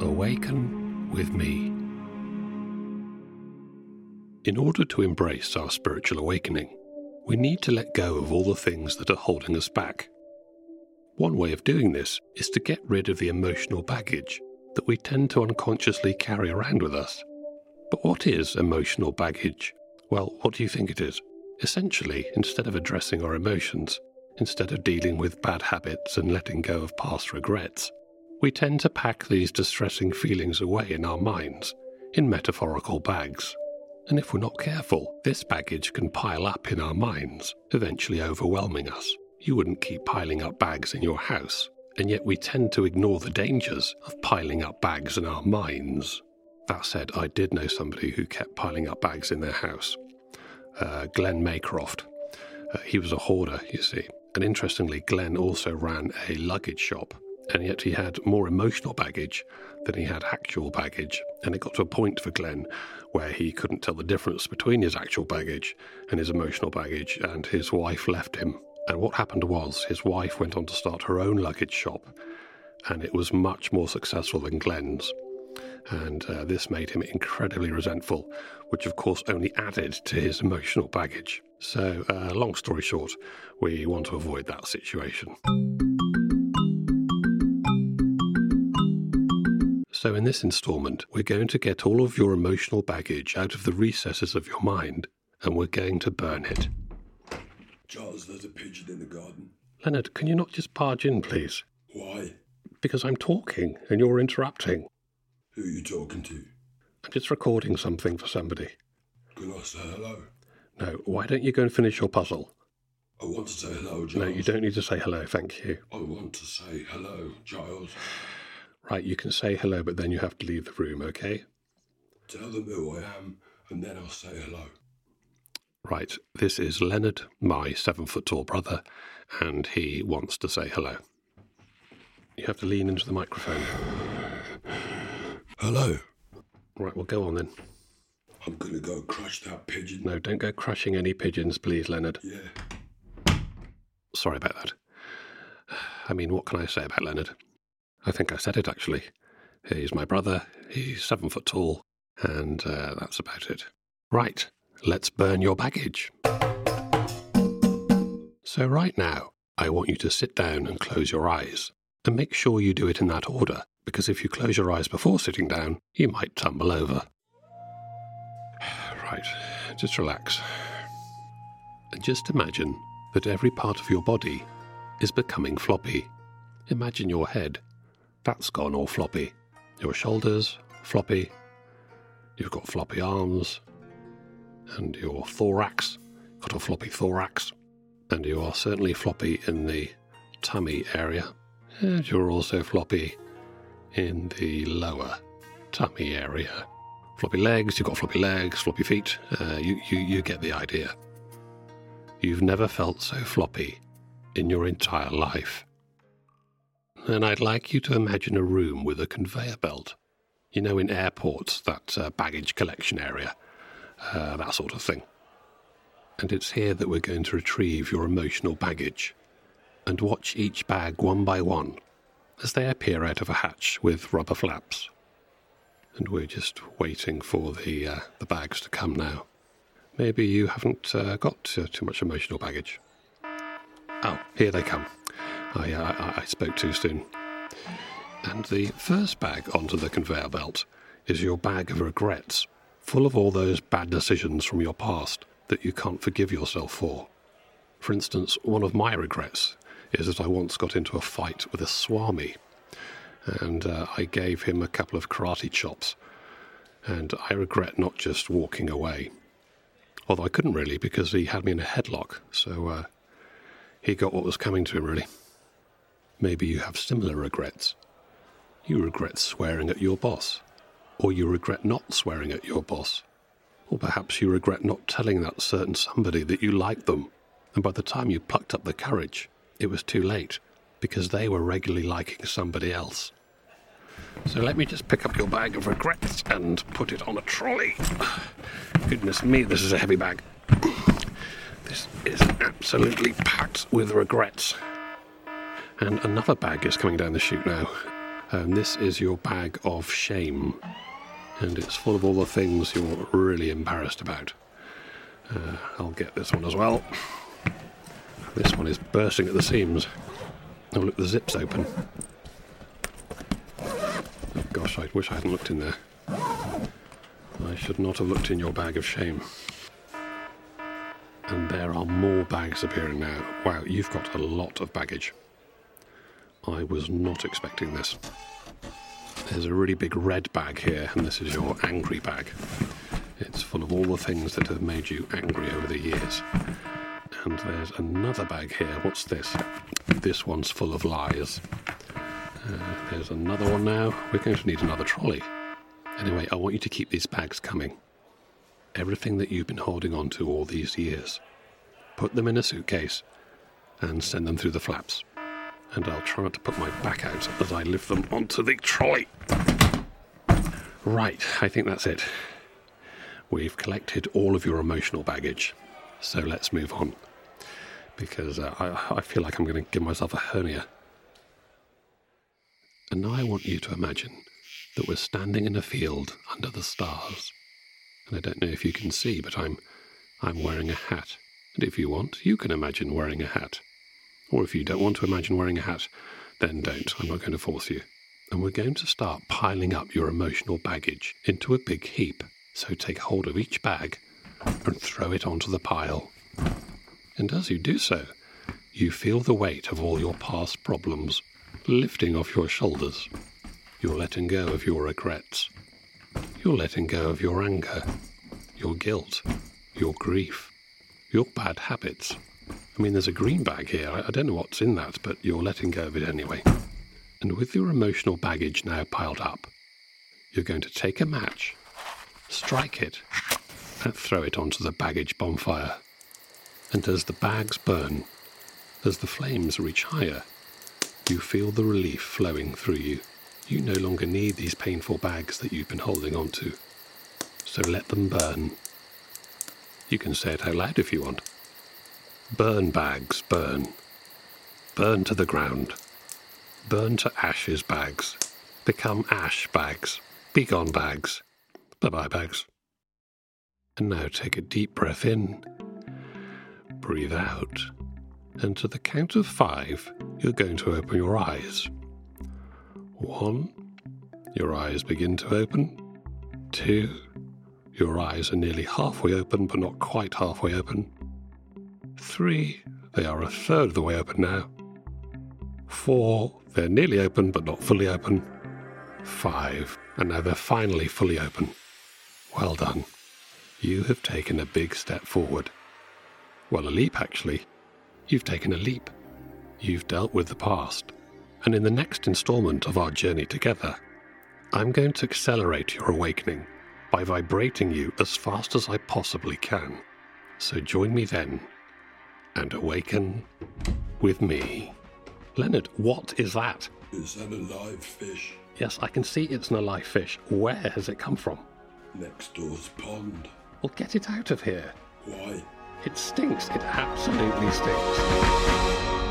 Awaken with me. In order to embrace our spiritual awakening, we need to let go of all the things that are holding us back. One way of doing this is to get rid of the emotional baggage that we tend to unconsciously carry around with us. But what is emotional baggage? Well, what do you think it is? Essentially, instead of addressing our emotions, instead of dealing with bad habits and letting go of past regrets, we tend to pack these distressing feelings away in our minds in metaphorical bags. And if we're not careful, this baggage can pile up in our minds, eventually overwhelming us. You wouldn't keep piling up bags in your house, and yet we tend to ignore the dangers of piling up bags in our minds. That said, I did know somebody who kept piling up bags in their house. Uh, Glenn Maycroft. Uh, he was a hoarder, you see. And interestingly, Glenn also ran a luggage shop and yet he had more emotional baggage than he had actual baggage. And it got to a point for Glenn where he couldn't tell the difference between his actual baggage and his emotional baggage, and his wife left him. And what happened was his wife went on to start her own luggage shop, and it was much more successful than Glenn's. And uh, this made him incredibly resentful, which of course only added to his emotional baggage. So, uh, long story short, we want to avoid that situation. So, in this instalment, we're going to get all of your emotional baggage out of the recesses of your mind and we're going to burn it. Charles, there's a pigeon in the garden. Leonard, can you not just barge in, please? Why? Because I'm talking and you're interrupting. Who are you talking to? I'm just recording something for somebody. Can I say hello? No, why don't you go and finish your puzzle? I want to say hello, Giles. No, you don't need to say hello, thank you. I want to say hello, Giles. Right, you can say hello, but then you have to leave the room, okay? Tell them who I am, and then I'll say hello. Right, this is Leonard, my seven foot tall brother, and he wants to say hello. You have to lean into the microphone. Hello. Right, well, go on then. I'm gonna go crush that pigeon. No, don't go crushing any pigeons, please, Leonard. Yeah. Sorry about that. I mean, what can I say about Leonard? I think I said it actually. He's my brother, he's seven foot tall, and uh, that's about it. Right, let's burn your baggage. So, right now, I want you to sit down and close your eyes. And make sure you do it in that order, because if you close your eyes before sitting down, you might tumble over. Right, just relax. And just imagine that every part of your body is becoming floppy. Imagine your head that's gone all floppy. Your shoulders, floppy. You've got floppy arms. And your thorax, got a floppy thorax. And you are certainly floppy in the tummy area. And you're also floppy in the lower tummy area. Floppy legs, you've got floppy legs, floppy feet. Uh, you, you, you get the idea. You've never felt so floppy in your entire life and I'd like you to imagine a room with a conveyor belt. You know, in airports, that uh, baggage collection area, uh, that sort of thing. And it's here that we're going to retrieve your emotional baggage and watch each bag one by one as they appear out of a hatch with rubber flaps. And we're just waiting for the, uh, the bags to come now. Maybe you haven't uh, got uh, too much emotional baggage. Oh, here they come. I, I, I spoke too soon. And the first bag onto the conveyor belt is your bag of regrets, full of all those bad decisions from your past that you can't forgive yourself for. For instance, one of my regrets is that I once got into a fight with a swami, and uh, I gave him a couple of karate chops, and I regret not just walking away. Although I couldn't really because he had me in a headlock, so uh, he got what was coming to him, really. Maybe you have similar regrets. You regret swearing at your boss, or you regret not swearing at your boss, or perhaps you regret not telling that certain somebody that you liked them, and by the time you plucked up the courage, it was too late because they were regularly liking somebody else. So let me just pick up your bag of regrets and put it on a trolley. Goodness me, this is a heavy bag. This is absolutely packed with regrets. And another bag is coming down the chute now. Um, this is your bag of shame, and it's full of all the things you're really embarrassed about. Uh, I'll get this one as well. This one is bursting at the seams. Oh, look, the zip's open. Oh, gosh, I wish I hadn't looked in there. I should not have looked in your bag of shame. And there are more bags appearing now. Wow, you've got a lot of baggage. I was not expecting this. There's a really big red bag here, and this is your angry bag. It's full of all the things that have made you angry over the years. And there's another bag here. What's this? This one's full of lies. Uh, there's another one now. We're going to need another trolley. Anyway, I want you to keep these bags coming. Everything that you've been holding on to all these years. Put them in a suitcase and send them through the flaps. And I'll try not to put my back out as I lift them onto the trolley. Right, I think that's it. We've collected all of your emotional baggage. So let's move on. Because uh, I, I feel like I'm going to give myself a hernia. And now I want you to imagine that we're standing in a field under the stars. And I don't know if you can see, but I'm I'm wearing a hat. And if you want, you can imagine wearing a hat. Or if you don't want to imagine wearing a hat, then don't. I'm not going to force you. And we're going to start piling up your emotional baggage into a big heap. So take hold of each bag and throw it onto the pile. And as you do so, you feel the weight of all your past problems lifting off your shoulders. You're letting go of your regrets. You're letting go of your anger, your guilt, your grief, your bad habits. I mean, there's a green bag here. I don't know what's in that, but you're letting go of it anyway. And with your emotional baggage now piled up, you're going to take a match, strike it, and throw it onto the baggage bonfire. And as the bags burn, as the flames reach higher, you feel the relief flowing through you. You no longer need these painful bags that you've been holding on to. So let them burn. You can say it out loud if you want. Burn bags, burn. Burn to the ground. Burn to ashes bags. Become ash bags. Begone bags. Bye bye bags. And now take a deep breath in. Breathe out. And to the count of five, you're going to open your eyes. One, your eyes begin to open. Two, your eyes are nearly halfway open, but not quite halfway open. Three, they are a third of the way open now. Four, they're nearly open, but not fully open. Five, and now they're finally fully open. Well done. You have taken a big step forward. Well, a leap, actually. You've taken a leap. You've dealt with the past. And in the next installment of our journey together, I'm going to accelerate your awakening by vibrating you as fast as I possibly can. So join me then and awaken with me. Leonard, what is that? Is that a live fish? Yes, I can see it's an alive fish. Where has it come from? Next door's pond. Well, get it out of here. Why? It stinks. It absolutely stinks.